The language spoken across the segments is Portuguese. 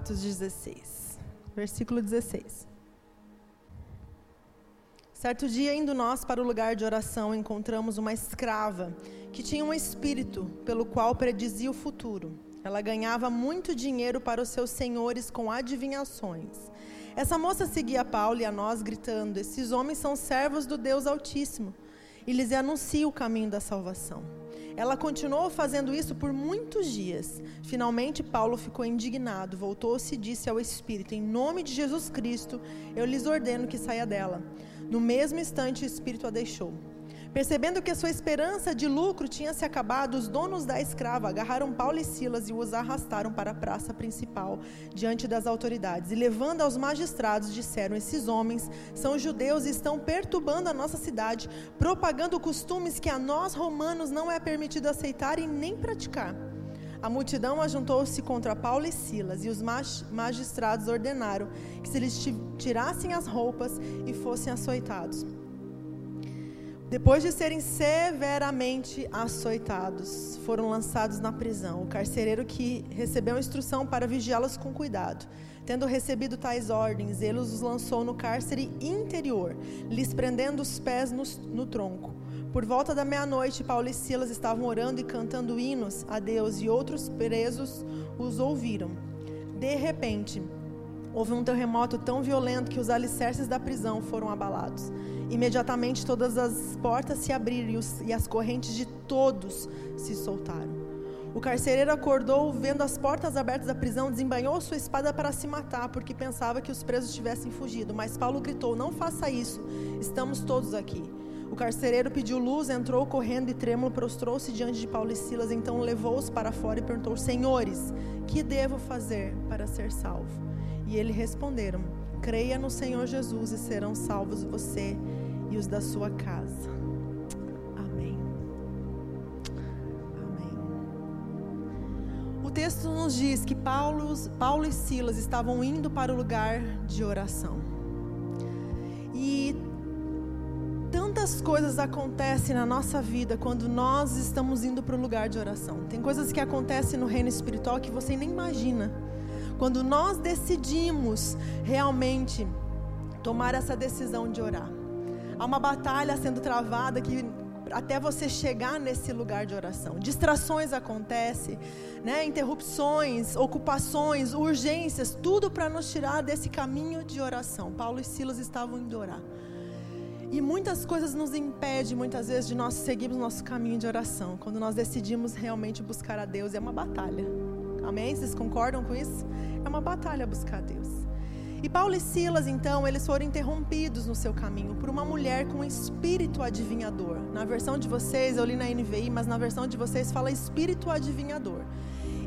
Atos 16, versículo 16. Certo dia, indo nós para o lugar de oração, encontramos uma escrava que tinha um espírito pelo qual predizia o futuro. Ela ganhava muito dinheiro para os seus senhores com adivinhações. Essa moça seguia Paulo e a nós, gritando: Esses homens são servos do Deus Altíssimo e lhes anuncia o caminho da salvação. Ela continuou fazendo isso por muitos dias. Finalmente, Paulo ficou indignado, voltou-se e disse ao Espírito: Em nome de Jesus Cristo, eu lhes ordeno que saia dela. No mesmo instante, o espírito a deixou. Percebendo que a sua esperança de lucro tinha se acabado, os donos da escrava agarraram Paulo e Silas e os arrastaram para a praça principal, diante das autoridades. E levando aos magistrados, disseram: Esses homens são judeus e estão perturbando a nossa cidade, propagando costumes que a nós romanos não é permitido aceitar e nem praticar. A multidão ajuntou-se contra Paulo e Silas, e os magistrados ordenaram que se lhes tirassem as roupas e fossem açoitados. Depois de serem severamente açoitados, foram lançados na prisão. O carcereiro que recebeu instrução para vigiá-los com cuidado. Tendo recebido tais ordens, ele os lançou no cárcere interior, lhes prendendo os pés no, no tronco. Por volta da meia-noite, Paulo e Silas estavam orando e cantando hinos a Deus, e outros presos os ouviram. De repente, houve um terremoto tão violento que os alicerces da prisão foram abalados. Imediatamente, todas as portas se abriram e, as correntes de todos se soltaram. O carcereiro acordou, vendo as portas abertas da prisão, desembanhou sua espada para se matar, porque pensava que os presos tivessem fugido. Mas Paulo gritou: Não faça isso, estamos todos aqui. O carcereiro pediu luz, entrou correndo e trêmulo, prostrou-se diante de Paulo e Silas, então levou-os para fora e perguntou: Senhores, que devo fazer para ser salvo? E eles responderam: Creia no Senhor Jesus e serão salvos você e os da sua casa. Amém. Amém. O texto nos diz que Paulo, Paulo e Silas estavam indo para o lugar de oração. E tantas coisas acontecem na nossa vida quando nós estamos indo para o lugar de oração. Tem coisas que acontecem no reino espiritual que você nem imagina. Quando nós decidimos realmente tomar essa decisão de orar. Há uma batalha sendo travada que até você chegar nesse lugar de oração. Distrações acontecem, né? interrupções, ocupações, urgências, tudo para nos tirar desse caminho de oração. Paulo e Silas estavam indo orar. E muitas coisas nos impedem, muitas vezes, de nós seguirmos nosso caminho de oração. Quando nós decidimos realmente buscar a Deus, é uma batalha. Amém? Vocês concordam com isso? É uma batalha buscar Deus. E Paulo e Silas, então, eles foram interrompidos no seu caminho por uma mulher com espírito adivinhador. Na versão de vocês, eu li na NVI, mas na versão de vocês fala espírito adivinhador.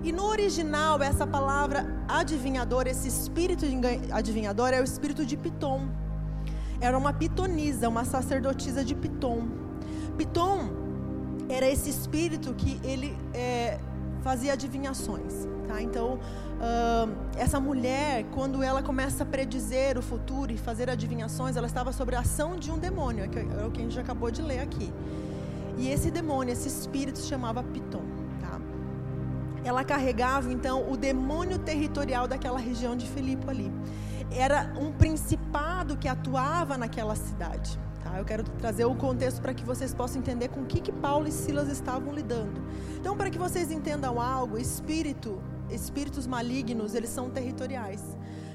E no original, essa palavra adivinhador, esse espírito adivinhador, é o espírito de Pitom era uma pitonisa, uma sacerdotisa de Pitom. Pitom era esse espírito que ele é, fazia adivinhações. Tá? Então, uh, essa mulher, quando ela começa a predizer o futuro e fazer adivinhações, ela estava sobre a ação de um demônio, que é o que a gente acabou de ler aqui. E esse demônio, esse espírito, se chamava Pitom. Tá? Ela carregava, então, o demônio territorial daquela região de Filipe ali era um principado que atuava naquela cidade. Eu quero trazer o contexto para que vocês possam entender com o que, que Paulo e Silas estavam lidando. Então, para que vocês entendam algo, espírito, espíritos malignos, eles são territoriais.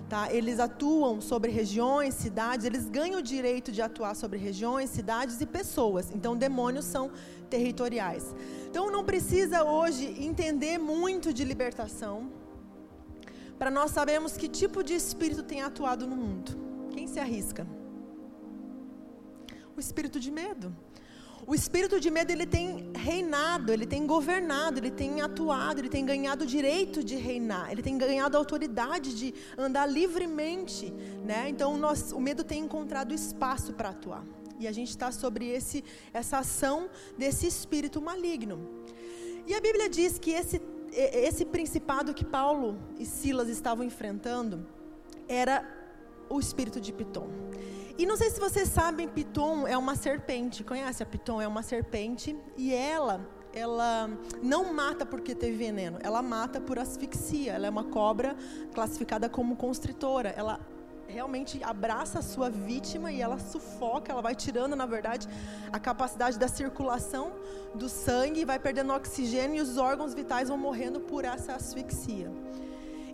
Tá? Eles atuam sobre regiões, cidades, eles ganham o direito de atuar sobre regiões, cidades e pessoas. Então, demônios são territoriais. Então, não precisa hoje entender muito de libertação para nós sabermos que tipo de espírito tem atuado no mundo. Quem se arrisca? O espírito de medo. O espírito de medo ele tem reinado, ele tem governado, ele tem atuado, ele tem ganhado o direito de reinar, ele tem ganhado a autoridade de andar livremente, né? Então nós, o medo tem encontrado espaço para atuar. E a gente está sobre esse, essa ação desse espírito maligno. E a Bíblia diz que esse esse principado que Paulo e Silas estavam enfrentando era o espírito de Pitom. E não sei se vocês sabem, Pitom é uma serpente. Conhece a Pitom? É uma serpente e ela ela não mata porque teve veneno, ela mata por asfixia. Ela é uma cobra classificada como constritora. Ela realmente abraça a sua vítima e ela sufoca, ela vai tirando, na verdade, a capacidade da circulação do sangue, vai perdendo oxigênio e os órgãos vitais vão morrendo por essa asfixia.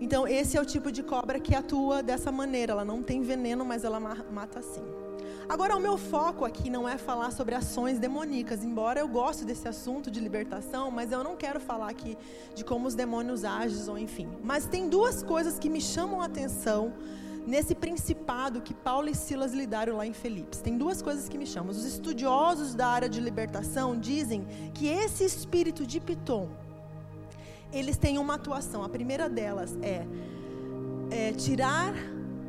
Então, esse é o tipo de cobra que atua dessa maneira. Ela não tem veneno, mas ela mata assim. Agora, o meu foco aqui não é falar sobre ações demoníacas, embora eu goste desse assunto de libertação, mas eu não quero falar aqui de como os demônios agem ou enfim. Mas tem duas coisas que me chamam a atenção nesse principado que Paulo e Silas lidaram lá em Filipos. Tem duas coisas que me chamam. Os estudiosos da área de libertação dizem que esse espírito de Piton, eles têm uma atuação. A primeira delas é, é tirar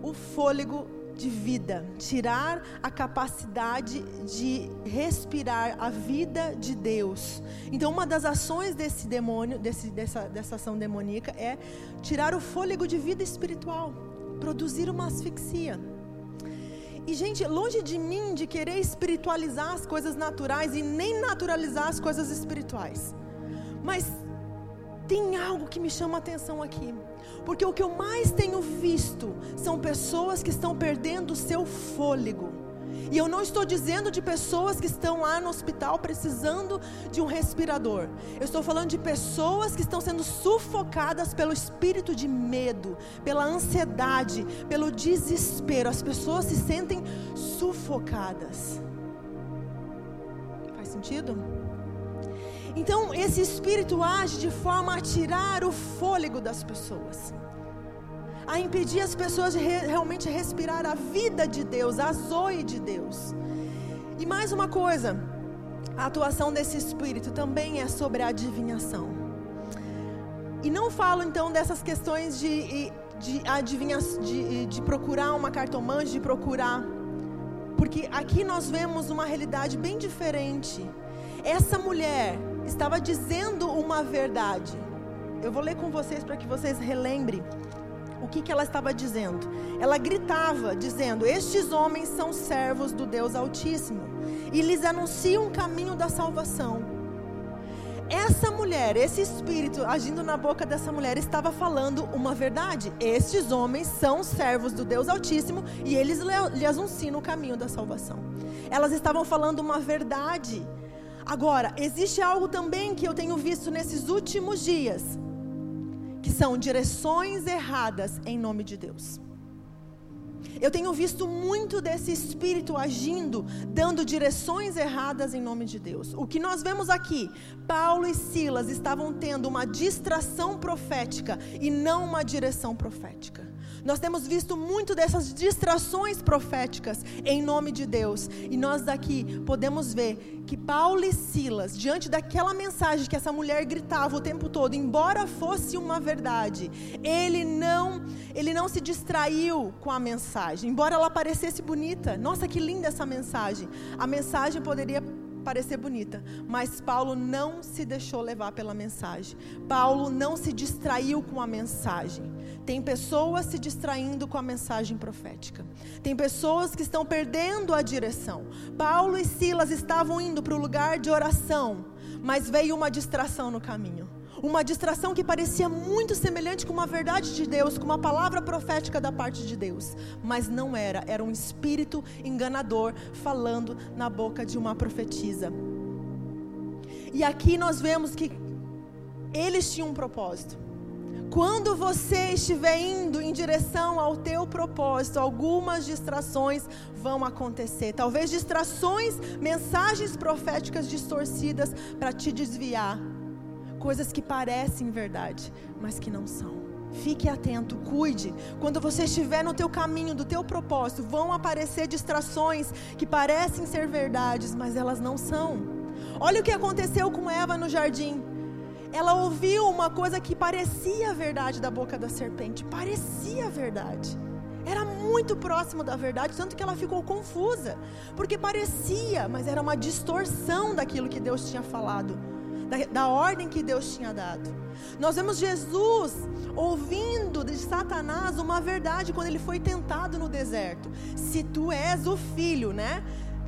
o fôlego de vida, tirar a capacidade de respirar a vida de Deus. Então, uma das ações desse demônio, desse, dessa, dessa ação demoníaca, é tirar o fôlego de vida espiritual, produzir uma asfixia. E, gente, longe de mim de querer espiritualizar as coisas naturais e nem naturalizar as coisas espirituais. Mas tem algo que me chama a atenção aqui. Porque o que eu mais tenho visto são pessoas que estão perdendo o seu fôlego. E eu não estou dizendo de pessoas que estão lá no hospital precisando de um respirador. Eu estou falando de pessoas que estão sendo sufocadas pelo espírito de medo, pela ansiedade, pelo desespero. As pessoas se sentem sufocadas. Faz sentido? Então, esse espírito age de forma a tirar o fôlego das pessoas, a impedir as pessoas de re realmente respirar a vida de Deus, a zoe de Deus. E mais uma coisa, a atuação desse espírito também é sobre a adivinhação. E não falo então dessas questões de, de adivinha, de, de procurar uma cartomante, de procurar. Porque aqui nós vemos uma realidade bem diferente. Essa mulher estava dizendo uma verdade. Eu vou ler com vocês para que vocês relembrem o que, que ela estava dizendo. Ela gritava, dizendo: Estes homens são servos do Deus Altíssimo e lhes anunciam o caminho da salvação. Essa mulher, esse espírito agindo na boca dessa mulher, estava falando uma verdade. Estes homens são servos do Deus Altíssimo e eles lhes anunciam o caminho da salvação. Elas estavam falando uma verdade Agora, existe algo também que eu tenho visto nesses últimos dias, que são direções erradas em nome de Deus. Eu tenho visto muito desse espírito agindo, dando direções erradas em nome de Deus. O que nós vemos aqui, Paulo e Silas estavam tendo uma distração profética e não uma direção profética. Nós temos visto muito dessas distrações proféticas em nome de Deus. E nós daqui podemos ver que Paulo e Silas, diante daquela mensagem que essa mulher gritava o tempo todo, embora fosse uma verdade, ele não, ele não se distraiu com a mensagem, embora ela parecesse bonita. Nossa, que linda essa mensagem. A mensagem poderia parecer bonita, mas Paulo não se deixou levar pela mensagem. Paulo não se distraiu com a mensagem. Tem pessoas se distraindo com a mensagem profética. Tem pessoas que estão perdendo a direção. Paulo e Silas estavam indo para o lugar de oração, mas veio uma distração no caminho. Uma distração que parecia muito semelhante com uma verdade de Deus, com uma palavra profética da parte de Deus, mas não era, era um espírito enganador falando na boca de uma profetisa. E aqui nós vemos que eles tinham um propósito. Quando você estiver indo em direção ao teu propósito, algumas distrações vão acontecer. Talvez distrações, mensagens proféticas distorcidas para te desviar coisas que parecem verdade, mas que não são. Fique atento, cuide. Quando você estiver no teu caminho, do teu propósito, vão aparecer distrações que parecem ser verdades, mas elas não são. Olha o que aconteceu com Eva no jardim. Ela ouviu uma coisa que parecia verdade da boca da serpente, parecia verdade. Era muito próximo da verdade, tanto que ela ficou confusa, porque parecia, mas era uma distorção daquilo que Deus tinha falado da, da ordem que Deus tinha dado. Nós vemos Jesus ouvindo de Satanás uma verdade quando ele foi tentado no deserto. Se tu és o filho, né?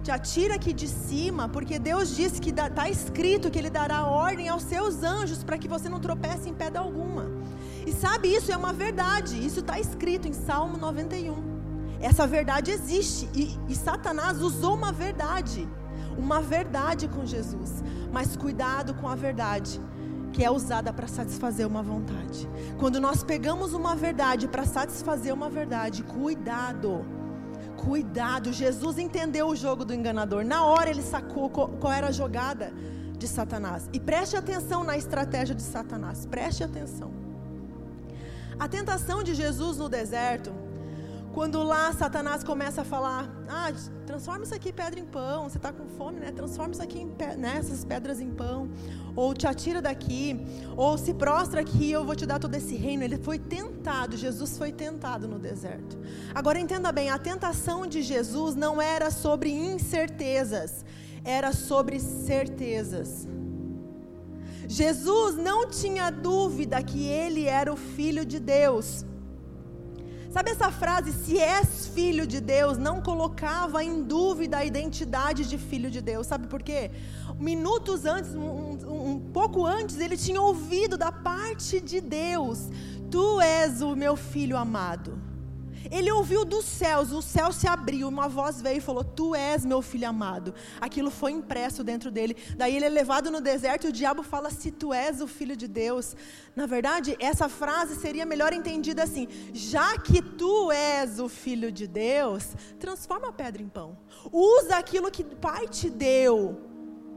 te atira aqui de cima, porque Deus disse que está escrito que Ele dará ordem aos seus anjos para que você não tropece em pedra alguma. E sabe, isso é uma verdade, isso está escrito em Salmo 91. Essa verdade existe e, e Satanás usou uma verdade, uma verdade com Jesus. Mas cuidado com a verdade que é usada para satisfazer uma vontade. Quando nós pegamos uma verdade para satisfazer uma verdade, cuidado. Cuidado, Jesus entendeu o jogo do enganador. Na hora ele sacou qual era a jogada de Satanás. E preste atenção na estratégia de Satanás. Preste atenção. A tentação de Jesus no deserto quando lá Satanás começa a falar, ah, transforma isso aqui em pedra em pão, você está com fome, né? Transforma isso aqui nessas né, pedras em pão, ou te atira daqui, ou se prostra aqui, eu vou te dar todo esse reino. Ele foi tentado, Jesus foi tentado no deserto. Agora entenda bem, a tentação de Jesus não era sobre incertezas, era sobre certezas. Jesus não tinha dúvida que ele era o filho de Deus. Sabe essa frase, se és filho de Deus, não colocava em dúvida a identidade de filho de Deus. Sabe por quê? Minutos antes, um, um, pouco antes, ele tinha ouvido da parte de Deus: Tu és o meu filho amado. Ele ouviu dos céus, o céu se abriu, uma voz veio e falou: Tu és meu filho amado. Aquilo foi impresso dentro dele. Daí ele é levado no deserto e o diabo fala: Se tu és o filho de Deus. Na verdade, essa frase seria melhor entendida assim: Já que tu és o filho de Deus, transforma a pedra em pão. Usa aquilo que o Pai te deu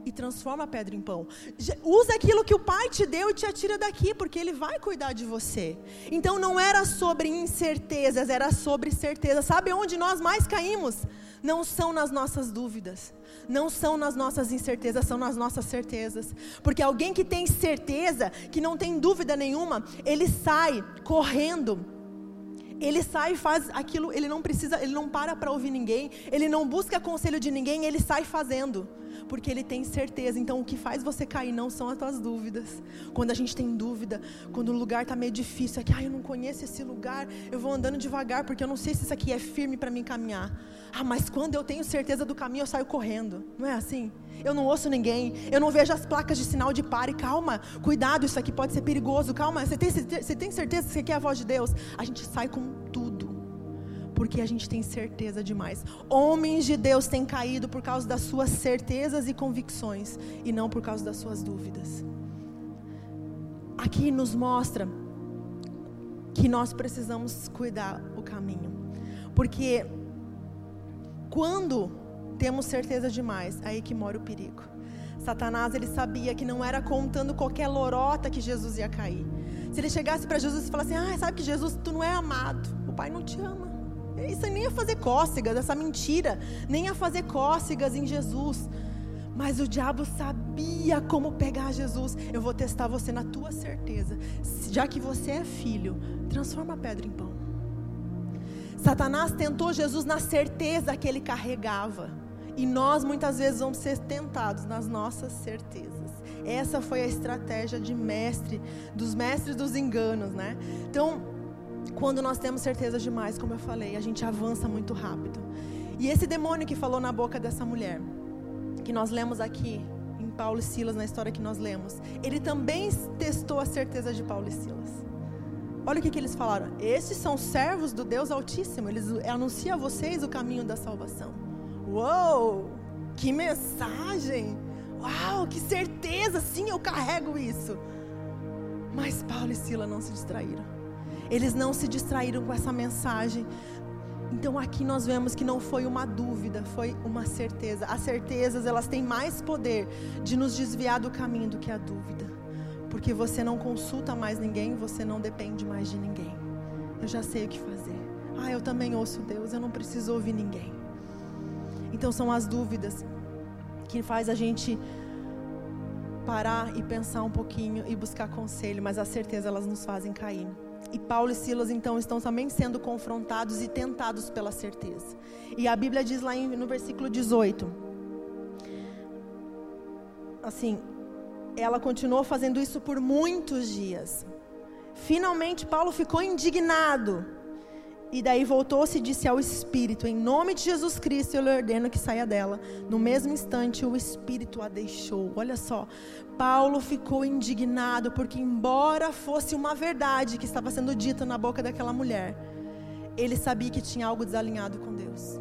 e transforma a pedra em pão. Usa aquilo que o Pai te deu e te atira daqui, porque Ele vai cuidar de você. Então não era sobre incertezas, era sobre certeza. Sabe onde nós mais caímos? Não são nas nossas dúvidas, não são nas nossas incertezas, são nas nossas certezas. Porque alguém que tem certeza, que não tem dúvida nenhuma, ele sai correndo ele sai e faz aquilo, ele não precisa, ele não para para ouvir ninguém, ele não busca conselho de ninguém, ele sai fazendo porque ele tem certeza. Então, o que faz você cair não são as tuas dúvidas. Quando a gente tem dúvida, quando o lugar está meio difícil, é que ah, eu não conheço esse lugar, eu vou andando devagar porque eu não sei se isso aqui é firme para mim caminhar. Ah, mas quando eu tenho certeza do caminho, eu saio correndo. Não é assim? Eu não ouço ninguém, eu não vejo as placas de sinal de pare. Calma, cuidado, isso aqui pode ser perigoso. Calma, você tem, você tem certeza que você quer a voz de Deus? A gente sai com tudo porque a gente tem certeza demais. Homens de Deus têm caído por causa das suas certezas e convicções e não por causa das suas dúvidas. Aqui nos mostra que nós precisamos cuidar o caminho, porque quando temos certeza demais, é aí que mora o perigo. Satanás ele sabia que não era contando qualquer lorota que Jesus ia cair. Se ele chegasse para Jesus e falasse: "Ah, sabe que Jesus, tu não é amado. O Pai não te ama. Isso nem ia fazer cócegas, essa mentira, nem ia fazer cócegas em Jesus. Mas o diabo sabia como pegar Jesus. Eu vou testar você na tua certeza. Já que você é filho, transforma a pedra em pão. Satanás tentou Jesus na certeza que ele carregava. E nós muitas vezes vamos ser tentados nas nossas certezas. Essa foi a estratégia de mestre, dos mestres dos enganos, né? Então, quando nós temos certeza demais, como eu falei, a gente avança muito rápido. E esse demônio que falou na boca dessa mulher, que nós lemos aqui em Paulo e Silas, na história que nós lemos, ele também testou a certeza de Paulo e Silas. Olha o que, que eles falaram. Esses são servos do Deus Altíssimo. Eles anunciam a vocês o caminho da salvação. Uou! Que mensagem! Uau, que certeza! Sim, eu carrego isso. Mas Paulo e Silas não se distraíram. Eles não se distraíram com essa mensagem. Então aqui nós vemos que não foi uma dúvida, foi uma certeza. As certezas, elas têm mais poder de nos desviar do caminho do que a dúvida. Porque você não consulta mais ninguém, você não depende mais de ninguém. Eu já sei o que fazer. Ah, eu também ouço Deus, eu não preciso ouvir ninguém. Então são as dúvidas que faz a gente parar e pensar um pouquinho e buscar conselho, mas a certeza elas nos fazem cair. E Paulo e Silas então estão também sendo confrontados e tentados pela certeza. E a Bíblia diz lá no versículo 18: Assim, ela continuou fazendo isso por muitos dias. Finalmente Paulo ficou indignado E daí voltou-se e disse ao espírito: Em nome de Jesus Cristo, eu lhe ordeno que saia dela. No mesmo instante, o espírito a deixou. Olha só, Paulo ficou indignado, porque, embora fosse uma verdade que estava sendo dita na boca daquela mulher, ele sabia que tinha algo desalinhado com Deus.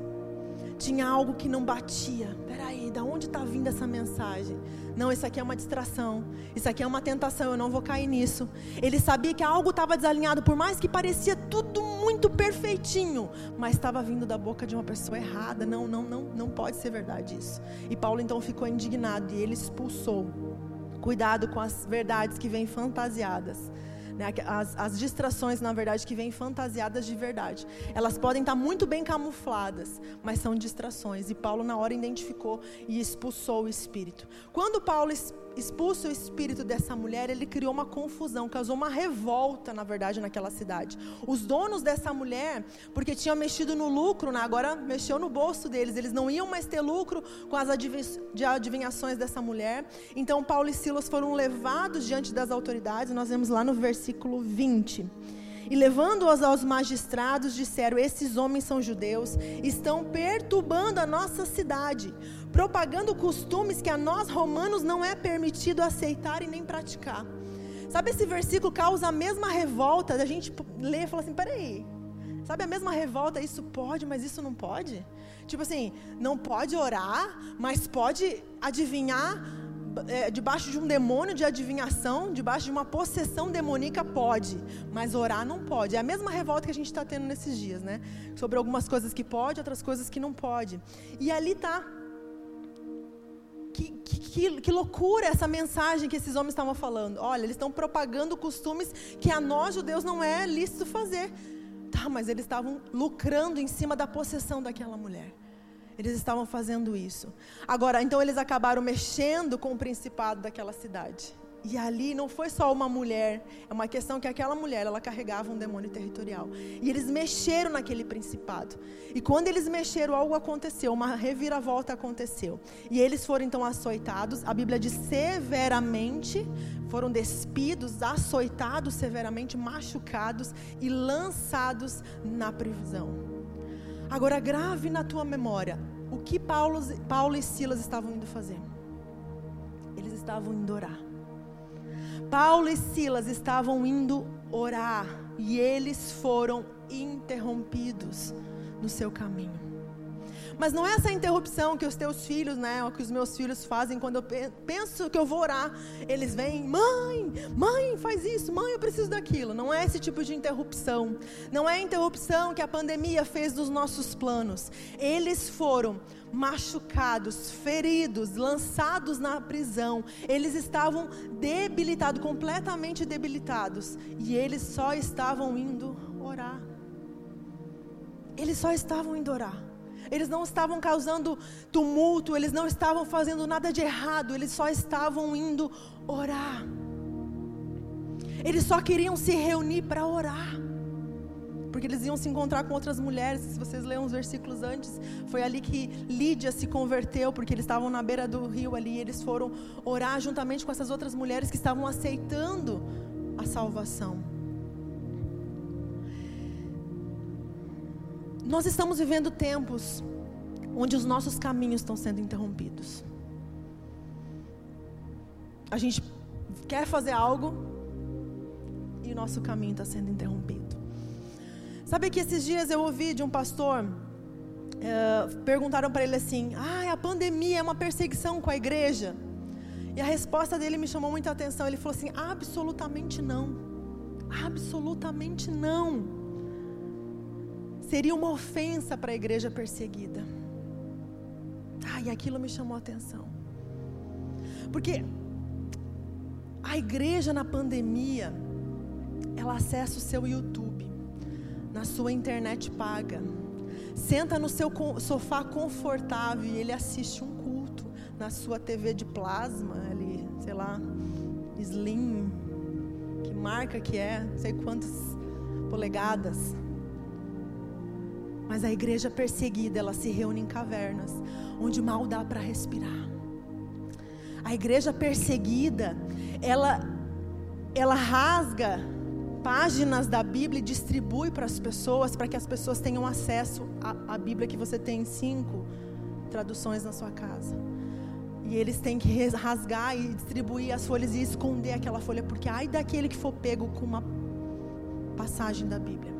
Tinha algo que não batia. Peraí, da onde está vindo essa mensagem? Não, isso aqui é uma distração. Isso aqui é uma tentação. Eu não vou cair nisso. Ele sabia que algo estava desalinhado, por mais que parecia tudo muito perfeitinho, mas estava vindo da boca de uma pessoa errada. Não, não, não, não pode ser verdade isso. E Paulo então ficou indignado e ele expulsou. Cuidado com as verdades que vêm fantasiadas. Né? As, as, distrações, na verdade, que vêm fantasiadas de verdade. Elas podem estar muito bem camufladas, mas são distrações. E Paulo, na hora, identificou e expulsou o espírito. Quando Paulo expulsa o espírito dessa mulher, ele criou uma confusão, causou uma revolta, na verdade, naquela cidade. Os donos dessa mulher, porque tinham mexido no lucro, né, agora mexeu no bolso deles, eles não iam mais ter lucro com as adivinhações dessa mulher. Então, Paulo e Silas foram levados diante das autoridades, nós vemos lá no versículo 20. E levando-os aos magistrados, disseram: Esses homens são judeus, estão perturbando a nossa cidade, propagando costumes que a nós romanos não é permitido aceitar e nem praticar. Sabe, esse versículo causa a mesma revolta da gente ler e falar assim: peraí, sabe a mesma revolta? Isso pode, mas isso não pode? Tipo assim, não pode orar, mas pode adivinhar é, debaixo de um demônio de adivinhação, debaixo de uma possessão demoníaca, pode, mas orar não pode. É a mesma revolta que a gente está tendo nesses dias, né? Sobre algumas coisas que pode, outras coisas que não pode. E ali está. Que, que, que, loucura essa mensagem que esses homens estavam falando. Olha, eles estão propagando costumes que a nós, judeus, não é lícito fazer. Tá, mas eles estavam lucrando em cima da possessão daquela mulher. Eles estavam fazendo isso. Agora, então eles acabaram mexendo com o principado daquela cidade. E ali não foi só uma mulher, é uma questão que aquela mulher, ela carregava um demônio territorial. E eles mexeram naquele principado. E quando eles mexeram, algo aconteceu, uma reviravolta aconteceu. E eles foram então açoitados, a Bíblia diz severamente, foram despidos, açoitados severamente, machucados e lançados na prisão. Agora grave na tua memória o que Paulo, Paulo e Silas estavam indo fazer. Eles estavam indo orar. Paulo e Silas estavam indo orar e eles foram interrompidos no seu caminho. Mas não é essa interrupção que os teus filhos, né, ou que os meus filhos fazem quando eu penso que eu vou orar, eles vêm, mãe, mãe, faz isso, mãe, eu preciso daquilo. Não é esse tipo de interrupção. Não é a interrupção que a pandemia fez dos nossos planos. Eles foram machucados, feridos, lançados na prisão. Eles estavam debilitados, completamente debilitados, e eles só estavam indo orar. Eles só estavam indo orar. Eles não estavam causando tumulto, eles não estavam fazendo nada de errado, eles só estavam indo orar. Eles só queriam se reunir para orar. Porque eles iam se encontrar com outras mulheres. Se vocês lerem os versículos antes, foi ali que Lídia se converteu, porque eles estavam na beira do rio ali. E eles foram orar juntamente com essas outras mulheres que estavam aceitando a salvação. Nós estamos vivendo tempos onde os nossos caminhos estão sendo interrompidos. A gente quer fazer algo e o nosso caminho está sendo interrompido. Sabe que esses dias eu ouvi de um pastor, uh, perguntaram para ele assim: Ah, a pandemia é uma perseguição com a igreja? E a resposta dele me chamou muita atenção. Ele falou assim: Absolutamente não. Absolutamente não seria uma ofensa para a igreja perseguida. Ah, e aquilo me chamou a atenção. Porque a igreja na pandemia, ela acessa o seu YouTube, na sua internet paga, senta no seu sofá confortável e ele assiste um culto na sua TV de plasma, ali, sei lá, slim, que marca que é, não sei quantas polegadas. Mas a igreja perseguida, ela se reúne em cavernas, onde mal dá para respirar. A igreja perseguida, ela ela rasga páginas da Bíblia e distribui para as pessoas, para que as pessoas tenham acesso à, à Bíblia que você tem em cinco traduções na sua casa. E eles têm que rasgar e distribuir as folhas e esconder aquela folha, porque ai daquele que for pego com uma passagem da Bíblia.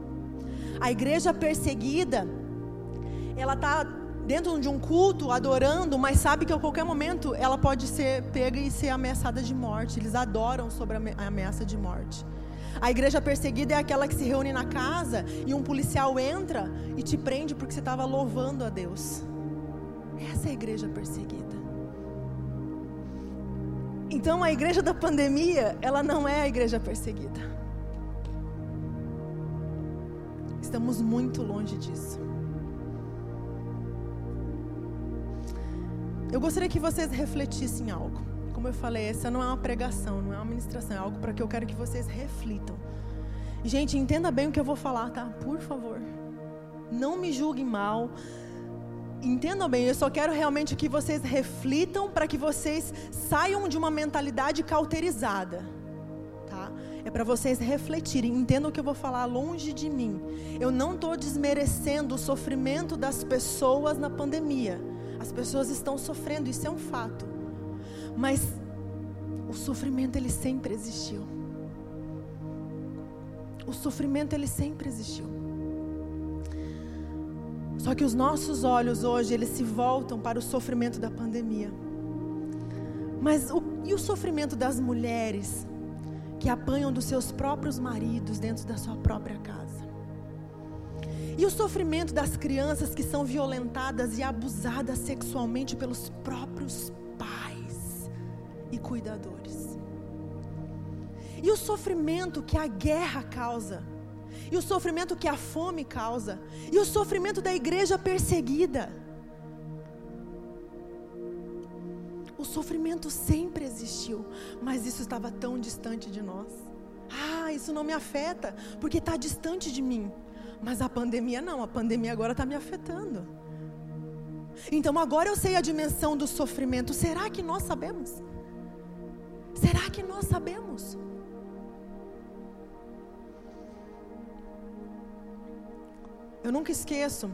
A igreja perseguida, ela está dentro de um culto, adorando, mas sabe que a qualquer momento ela pode ser pega e ser ameaçada de morte. Eles adoram sobre a ameaça de morte. A igreja perseguida é aquela que se reúne na casa e um policial entra e te prende porque você estava louvando a Deus. Essa é a igreja perseguida. Então a igreja da pandemia, ela não é a igreja perseguida. Estamos muito longe disso. Eu gostaria que vocês refletissem algo. Como eu falei, essa não é uma pregação, não é uma ministração, é algo para que eu quero que vocês reflitam. Gente, entenda bem o que eu vou falar, tá? Por favor. Não me julguem mal. Entendam bem, eu só quero realmente que vocês reflitam para que vocês saiam de uma mentalidade cauterizada. É para vocês refletirem. Entendam o que eu vou falar longe de mim. Eu não estou desmerecendo o sofrimento das pessoas na pandemia. As pessoas estão sofrendo, isso é um fato. Mas o sofrimento ele sempre existiu. O sofrimento ele sempre existiu. Só que os nossos olhos hoje, eles se voltam para o sofrimento da pandemia. Mas o, e o sofrimento das mulheres que apanham dos seus próprios maridos dentro da sua própria casa? E o sofrimento das crianças que são violentadas e abusadas sexualmente pelos próprios pais e cuidadores? E o sofrimento que a guerra causa? e o sofrimento que a fome causa, e o sofrimento da igreja perseguida. O sofrimento sempre existiu, mas isso estava tão distante de nós. Ah, isso não me afeta, porque está distante de mim. Mas a pandemia não, a pandemia agora está me afetando. Então agora eu sei a dimensão do sofrimento. Será que nós sabemos? Será que nós sabemos? Eu nunca esqueço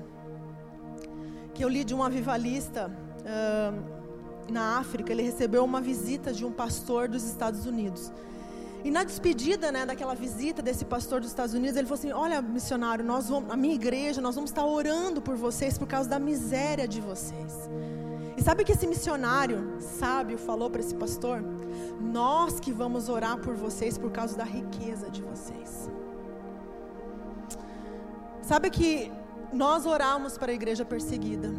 que eu li de um avivalista uh, na África. Ele recebeu uma visita de um pastor dos Estados Unidos. E na despedida, né, daquela visita desse pastor dos Estados Unidos, ele falou assim: Olha, missionário, nós vamos, a minha igreja, nós vamos estar orando por vocês por causa da miséria de vocês. E sabe que esse missionário sábio falou para esse pastor? Nós que vamos orar por vocês por causa da riqueza de vocês. Sabe que nós oramos para a igreja perseguida.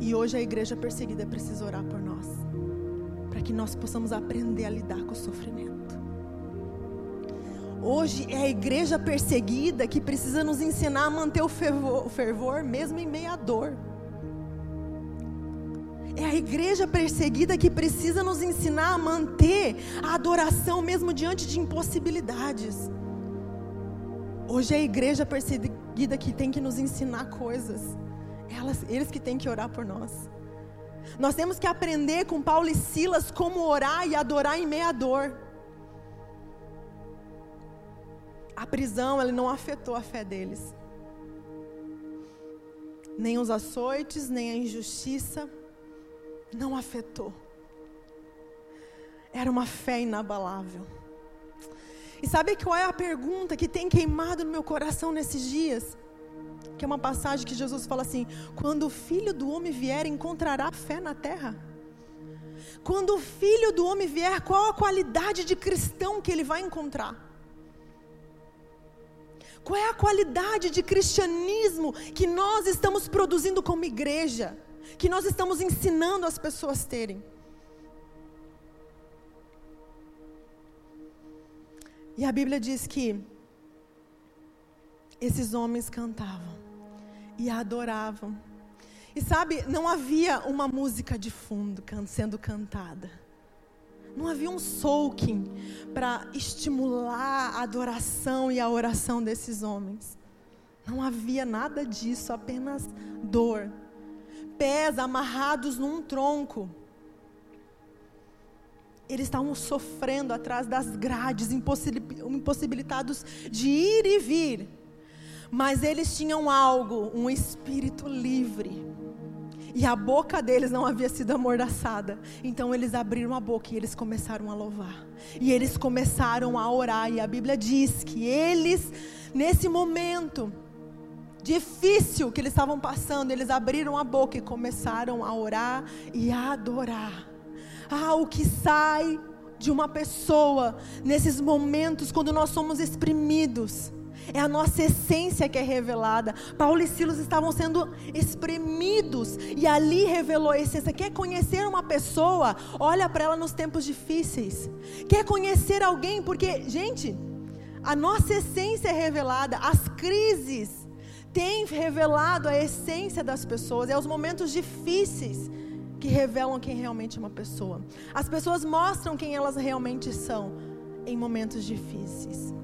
E hoje a igreja perseguida precisa orar por nós. Para que nós possamos aprender a lidar com o sofrimento. Hoje é a igreja perseguida que precisa nos ensinar a manter o fervor, o fervor mesmo em meio à dor. É a igreja perseguida que precisa nos ensinar a manter a adoração mesmo diante de impossibilidades. Hoje é a igreja perseguida que tem que nos ensinar coisas. Elas, eles que têm que orar por nós. Nós temos que aprender com Paulo e Silas como orar e adorar em meia dor. A prisão, ela não afetou a fé deles. Nem os açoites, nem a injustiça, não afetou. Era uma fé inabalável. E sabe qual é a pergunta que tem queimado no meu coração nesses dias? Que é uma passagem que Jesus fala assim: quando o filho do homem vier, encontrará fé na terra? Quando o filho do homem vier, qual a qualidade de cristão que ele vai encontrar? Qual é a qualidade de cristianismo que nós estamos produzindo como igreja? Que nós estamos ensinando as pessoas terem? E a Bíblia diz que esses homens cantavam e adoravam. E sabe, não havia uma música de fundo sendo cantada. Não havia um soaking para estimular a adoração e a oração desses homens. Não havia nada disso, apenas dor. Pés amarrados num tronco. Eles estavam sofrendo atrás das grades, impossibilitados de ir e vir. Mas eles tinham algo, um espírito livre. E a boca deles não havia sido amordaçada. Então eles abriram a boca e eles começaram a louvar. E eles começaram a orar. E a Bíblia diz que eles, nesse momento difícil que eles estavam passando, eles abriram a boca e começaram a orar e a adorar. Ah, o que sai de uma pessoa nesses momentos quando nós somos exprimidos é a nossa essência que é revelada. Paulo e Silas estavam sendo espremidos e ali revelou a essência. Quer conhecer uma pessoa? Olha para ela nos tempos difíceis. Quer conhecer alguém? Porque, gente, a nossa essência é revelada. As crises têm revelado a essência das pessoas. É os momentos difíceis que revelam quem realmente é uma pessoa. As pessoas mostram quem elas realmente são em momentos difíceis.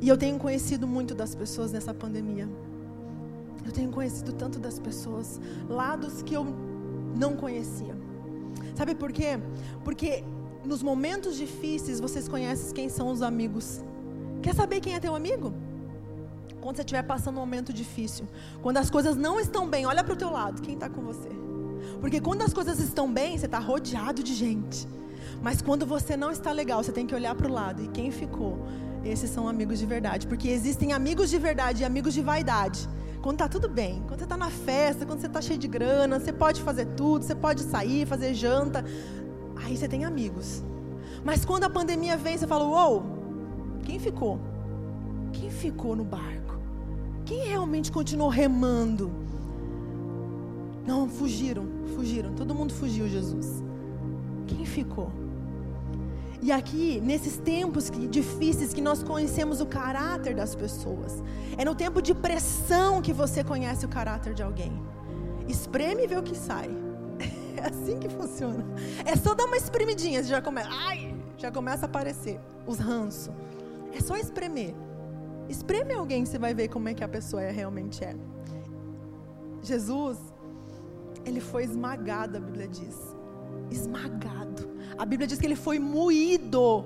E eu tenho conhecido muito das pessoas nessa pandemia. Eu tenho conhecido tanto das pessoas, lados que eu não conhecia. Sabe por quê? Porque nos momentos difíceis vocês conhecem quem são os amigos. Quer saber quem é teu amigo? Quando você estiver passando um momento difícil, quando as coisas não estão bem, olha para o teu lado, quem está com você? Porque quando as coisas estão bem, você está rodeado de gente. Mas quando você não está legal, você tem que olhar para o lado. E quem ficou? Esses são amigos de verdade. Porque existem amigos de verdade e amigos de vaidade. Quando está tudo bem, quando você está na festa, quando você está cheio de grana, você pode fazer tudo, você pode sair, fazer janta. Aí você tem amigos. Mas quando a pandemia vem, você fala: Uou, quem ficou? Quem ficou no barco? Quem realmente continuou remando? Não, fugiram, fugiram. Todo mundo fugiu, Jesus. Quem ficou? E aqui, nesses tempos difíceis que nós conhecemos o caráter das pessoas, é no tempo de pressão que você conhece o caráter de alguém. Espreme e vê o que sai. É assim que funciona. É só dar uma espremidinha, você já começa, ai, já começa a aparecer os ranços. É só espremer. Espreme alguém, você vai ver como é que a pessoa é, realmente é. Jesus, ele foi esmagado, a Bíblia diz esmagado. A Bíblia diz que ele foi moído,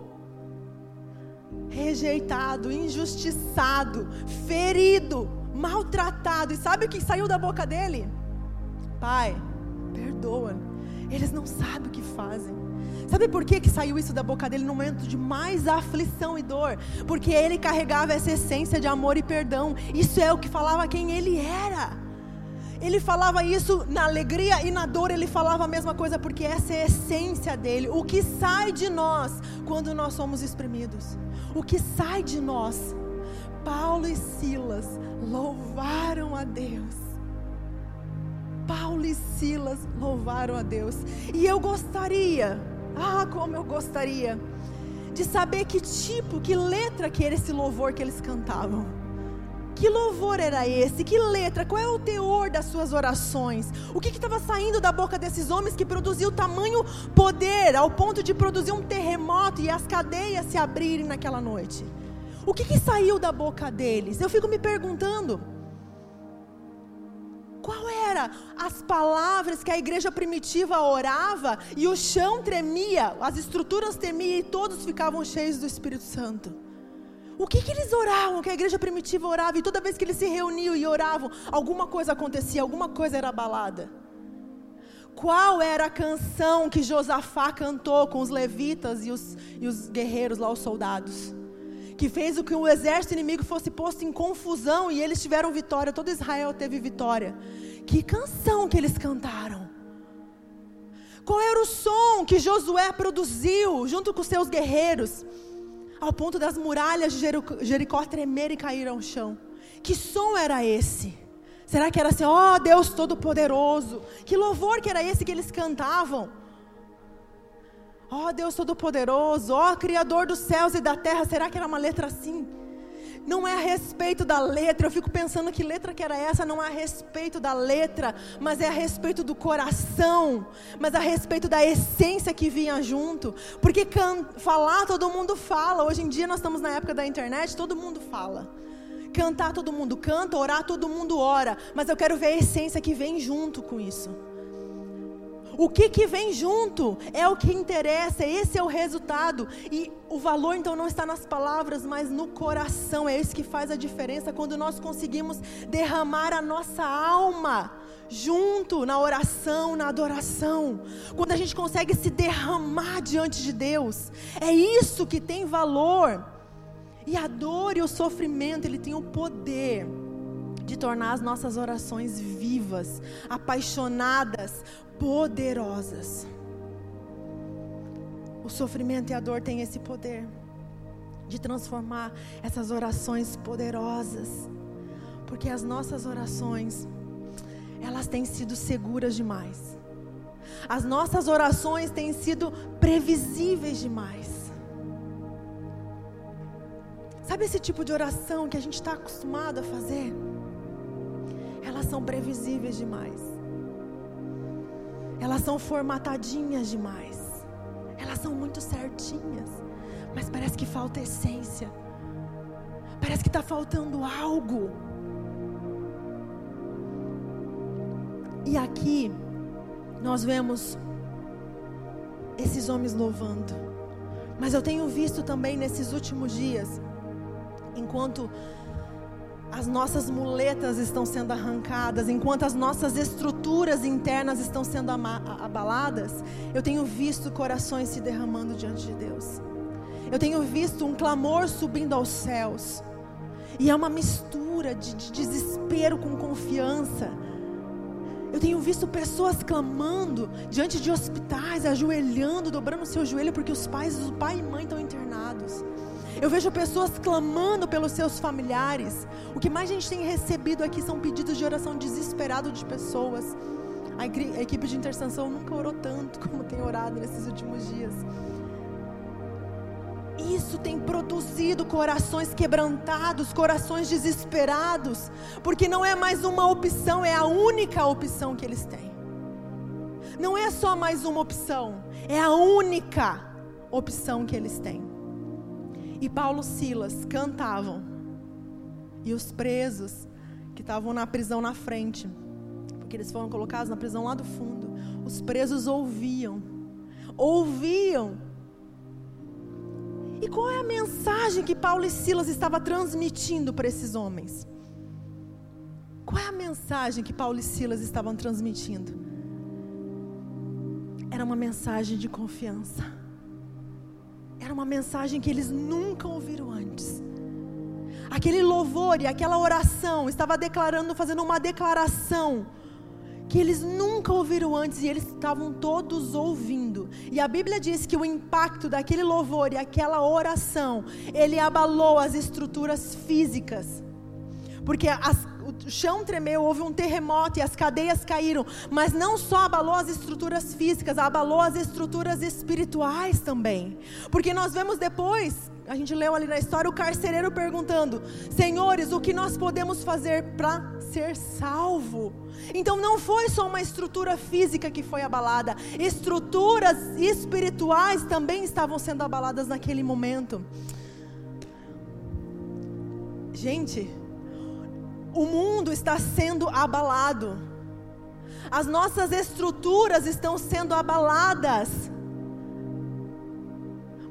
rejeitado, injustiçado, ferido, maltratado. E sabe o que saiu da boca dele? Pai, perdoa. Eles não sabem o que fazem. Sabe por que, que saiu isso da boca dele no momento de mais aflição e dor? Porque ele carregava essa essência de amor e perdão. Isso é o que falava quem ele era. Ele falava isso na alegria e na dor, ele falava a mesma coisa, porque essa é a essência dele. O que sai de nós quando nós somos exprimidos? O que sai de nós? Paulo e Silas louvaram a Deus. Paulo e Silas louvaram a Deus. E eu gostaria, ah, como eu gostaria, de saber que tipo, que letra que era esse louvor que eles cantavam. Que louvor era esse? Que letra? Qual é o teor das suas orações? O que estava saindo da boca desses homens que produziu tamanho poder ao ponto de produzir um terremoto e as cadeias se abrirem naquela noite? O que, que saiu da boca deles? Eu fico me perguntando. Qual era as palavras que a igreja primitiva orava e o chão tremia, as estruturas tremiam e todos ficavam cheios do Espírito Santo? O que, que eles oravam? Que a igreja primitiva orava e toda vez que eles se reuniam e oravam, alguma coisa acontecia, alguma coisa era abalada. Qual era a canção que Josafá cantou com os levitas e os, e os guerreiros lá, os soldados? Que fez o que o exército inimigo fosse posto em confusão e eles tiveram vitória, todo Israel teve vitória. Que canção que eles cantaram? Qual era o som que Josué produziu junto com seus guerreiros? Ao ponto das muralhas de Jericó tremer e cair ao chão. Que som era esse? Será que era assim, ó oh, Deus Todo-Poderoso? Que louvor que era esse que eles cantavam? Ó oh, Deus Todo-Poderoso, ó oh, Criador dos céus e da terra, será que era uma letra assim? Não é a respeito da letra. Eu fico pensando que letra que era essa, não é a respeito da letra, mas é a respeito do coração, mas a respeito da essência que vinha junto. Porque falar todo mundo fala. Hoje em dia nós estamos na época da internet, todo mundo fala. Cantar todo mundo canta, orar todo mundo ora, mas eu quero ver a essência que vem junto com isso. O que, que vem junto é o que interessa, esse é o resultado. E o valor então não está nas palavras, mas no coração. É isso que faz a diferença quando nós conseguimos derramar a nossa alma junto na oração, na adoração. Quando a gente consegue se derramar diante de Deus. É isso que tem valor. E a dor e o sofrimento, ele tem o poder de tornar as nossas orações vivas, apaixonadas, poderosas. O sofrimento e a dor têm esse poder de transformar essas orações poderosas, porque as nossas orações, elas têm sido seguras demais. As nossas orações têm sido previsíveis demais. Sabe esse tipo de oração que a gente está acostumado a fazer? Elas são previsíveis demais. Elas são formatadinhas demais. Elas são muito certinhas. Mas parece que falta essência. Parece que está faltando algo. E aqui nós vemos esses homens louvando. Mas eu tenho visto também nesses últimos dias enquanto as nossas muletas estão sendo arrancadas, enquanto as nossas estruturas internas estão sendo abaladas, eu tenho visto corações se derramando diante de Deus. Eu tenho visto um clamor subindo aos céus. E é uma mistura de, de desespero com confiança. Eu tenho visto pessoas clamando diante de hospitais, ajoelhando, dobrando seu joelho, porque os pais, o pai e mãe estão. Eu vejo pessoas clamando pelos seus familiares. O que mais a gente tem recebido aqui são pedidos de oração desesperado de pessoas. A, equipe de intercessão nunca orou tanto como tem orado nesses últimos dias. Isso tem produzido corações quebrantados, corações desesperados, porque não é mais uma opção, é a única opção que eles têm. Não é só mais uma opção, é a única opção que eles têm. E Paulo Silas cantavam. E os presos que estavam na prisão na frente, porque eles foram colocados na prisão lá do fundo, os presos ouviam. Ouviam. E qual é a mensagem que Paulo e Silas estavam transmitindo para esses homens? Qual é a mensagem que Paulo e Silas estavam transmitindo? Era uma mensagem de confiança. Era uma mensagem que eles nunca ouviram antes. Aquele louvor e aquela oração estava declarando, fazendo uma declaração que eles nunca ouviram antes e eles estavam todos ouvindo. E a Bíblia diz que o impacto daquele louvor e aquela oração, ele abalou as estruturas físicas. Porque as, o chão tremeu, houve um terremoto e as cadeias caíram, mas não só abalou as estruturas físicas, abalou as estruturas espirituais também. Porque nós vemos depois, a gente leu ali na história, o carcereiro perguntando: Senhores, o que nós podemos fazer para ser salvo? Então não foi só uma estrutura física que foi abalada, estruturas espirituais também estavam sendo abaladas naquele momento. Gente, o mundo está sendo abalado. As nossas estruturas estão sendo abaladas.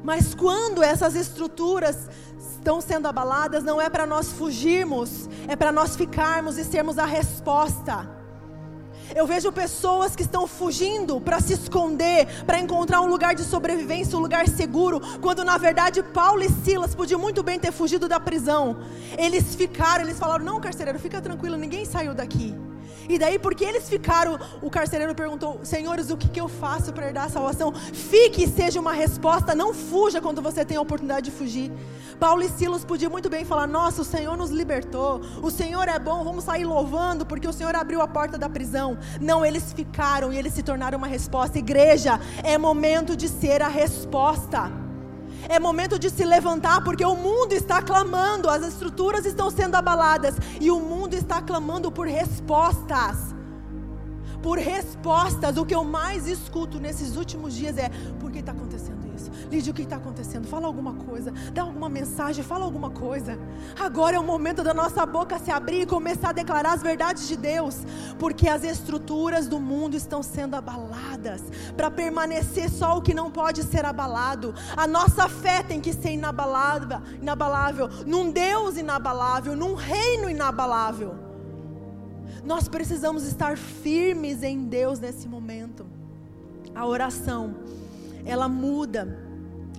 Mas quando essas estruturas estão sendo abaladas, não é para nós fugirmos, é para nós ficarmos e sermos a resposta. Eu vejo pessoas que estão fugindo para se esconder, para encontrar um lugar de sobrevivência, um lugar seguro, quando na verdade Paulo e Silas podiam muito bem ter fugido da prisão. Eles ficaram, eles falaram: Não, carcereiro, fica tranquilo, ninguém saiu daqui. E daí, porque eles ficaram, o carcereiro perguntou: Senhores, o que, que eu faço para herdar a salvação? Fique e seja uma resposta, não fuja quando você tem a oportunidade de fugir. Paulo e Silas podiam muito bem falar: Nossa, o Senhor nos libertou, o Senhor é bom, vamos sair louvando, porque o Senhor abriu a porta da prisão. Não, eles ficaram e eles se tornaram uma resposta. Igreja, é momento de ser a resposta. É momento de se levantar, porque o mundo está clamando, as estruturas estão sendo abaladas e o mundo está clamando por respostas. Por respostas, o que eu mais escuto nesses últimos dias é: por que está acontecendo? Lídia, o que está acontecendo? Fala alguma coisa, dá alguma mensagem, fala alguma coisa. Agora é o momento da nossa boca se abrir e começar a declarar as verdades de Deus, porque as estruturas do mundo estão sendo abaladas para permanecer só o que não pode ser abalado. A nossa fé tem que ser inabalável, inabalável num Deus inabalável, num reino inabalável. Nós precisamos estar firmes em Deus nesse momento. A oração, ela muda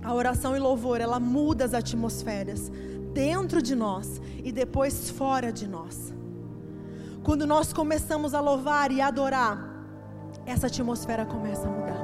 a oração e louvor, ela muda as atmosferas dentro de nós e depois fora de nós. Quando nós começamos a louvar e adorar, essa atmosfera começa a mudar.